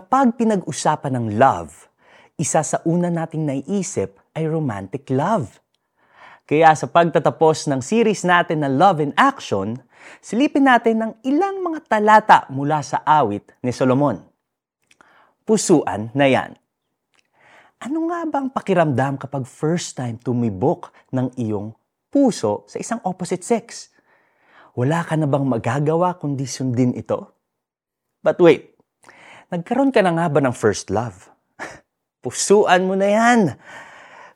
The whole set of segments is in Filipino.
Kapag pinag-usapan ng love, isa sa una nating naiisip ay romantic love. Kaya sa pagtatapos ng series natin na Love in Action, silipin natin ng ilang mga talata mula sa awit ni Solomon. Pusuan na yan. Ano nga ba ang pakiramdam kapag first time tumibok ng iyong puso sa isang opposite sex? Wala ka na bang magagawa kundi sundin ito? But wait, Nagkaroon ka na nga ba ng first love? Pusuan mo na yan!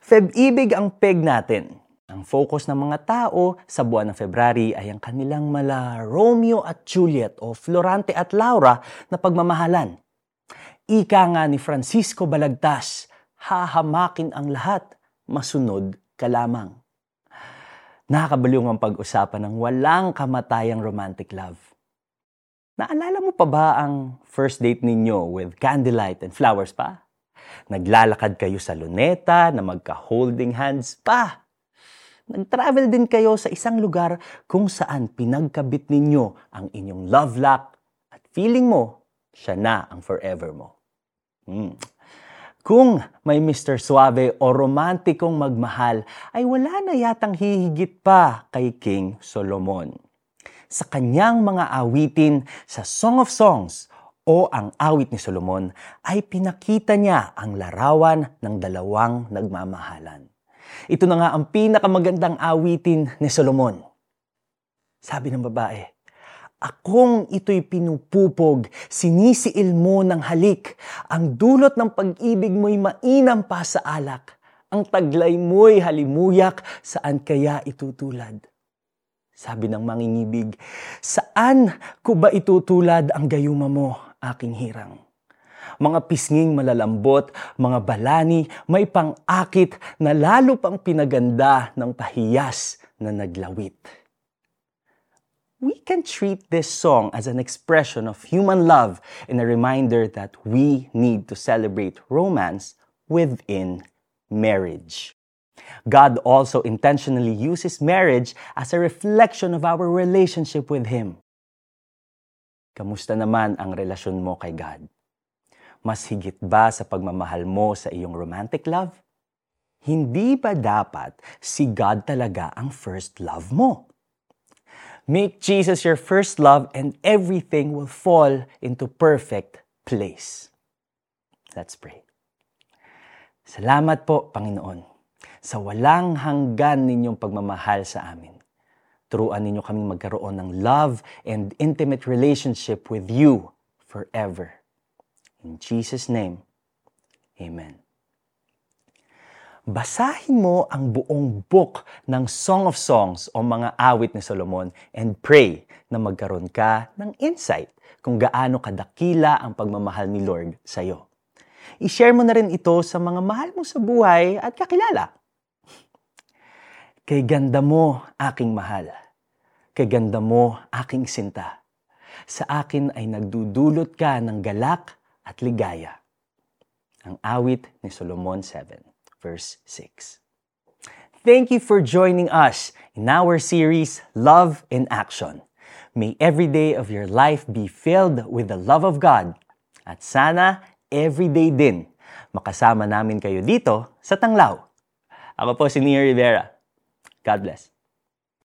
Feb-ibig ang peg natin. Ang focus ng mga tao sa buwan ng February ay ang kanilang mala Romeo at Juliet o Florante at Laura na pagmamahalan. Ika nga ni Francisco Balagtas, hahamakin ang lahat, masunod ka lamang. Nakakabaliw ang pag-usapan ng walang kamatayang romantic love. Naalala mo pa ba ang first date ninyo with candlelight and flowers pa? Naglalakad kayo sa luneta na magka-holding hands pa. Nag-travel din kayo sa isang lugar kung saan pinagkabit ninyo ang inyong love lock at feeling mo, siya na ang forever mo. Hmm. Kung may Mr. Suave o romantikong magmahal, ay wala na yatang hihigit pa kay King Solomon sa kanyang mga awitin sa Song of Songs o ang awit ni Solomon ay pinakita niya ang larawan ng dalawang nagmamahalan. Ito na nga ang pinakamagandang awitin ni Solomon. Sabi ng babae, Akong ito'y pinupupog, sinisiil mo ng halik. Ang dulot ng pag-ibig mo'y mainam pa sa alak. Ang taglay mo'y halimuyak, saan kaya itutulad? Sabi ng mangingibig, saan ko ba itutulad ang gayuma mo, aking hirang? Mga pisnging malalambot, mga balani, may pang-akit na lalo pang pinaganda ng pahiyas na naglawit. We can treat this song as an expression of human love and a reminder that we need to celebrate romance within marriage. God also intentionally uses marriage as a reflection of our relationship with Him. Kamusta naman ang relasyon mo kay God? Mas higit ba sa pagmamahal mo sa iyong romantic love? Hindi ba dapat si God talaga ang first love mo? Make Jesus your first love and everything will fall into perfect place. Let's pray. Salamat po, Panginoon sa walang hanggan ninyong pagmamahal sa amin. Turuan ninyo kaming magkaroon ng love and intimate relationship with you forever. In Jesus' name, Amen. Basahin mo ang buong book ng Song of Songs o mga awit ni Solomon and pray na magkaroon ka ng insight kung gaano kadakila ang pagmamahal ni Lord sa iyo. I-share mo na rin ito sa mga mahal mo sa buhay at kakilala Kay ganda mo, aking mahal. Kay ganda mo, aking sinta. Sa akin ay nagdudulot ka ng galak at ligaya. Ang awit ni Solomon 7, verse 6. Thank you for joining us in our series, Love in Action. May every day of your life be filled with the love of God. At sana, every day din, makasama namin kayo dito sa Tanglaw. Ako po si Nia Rivera. God bless.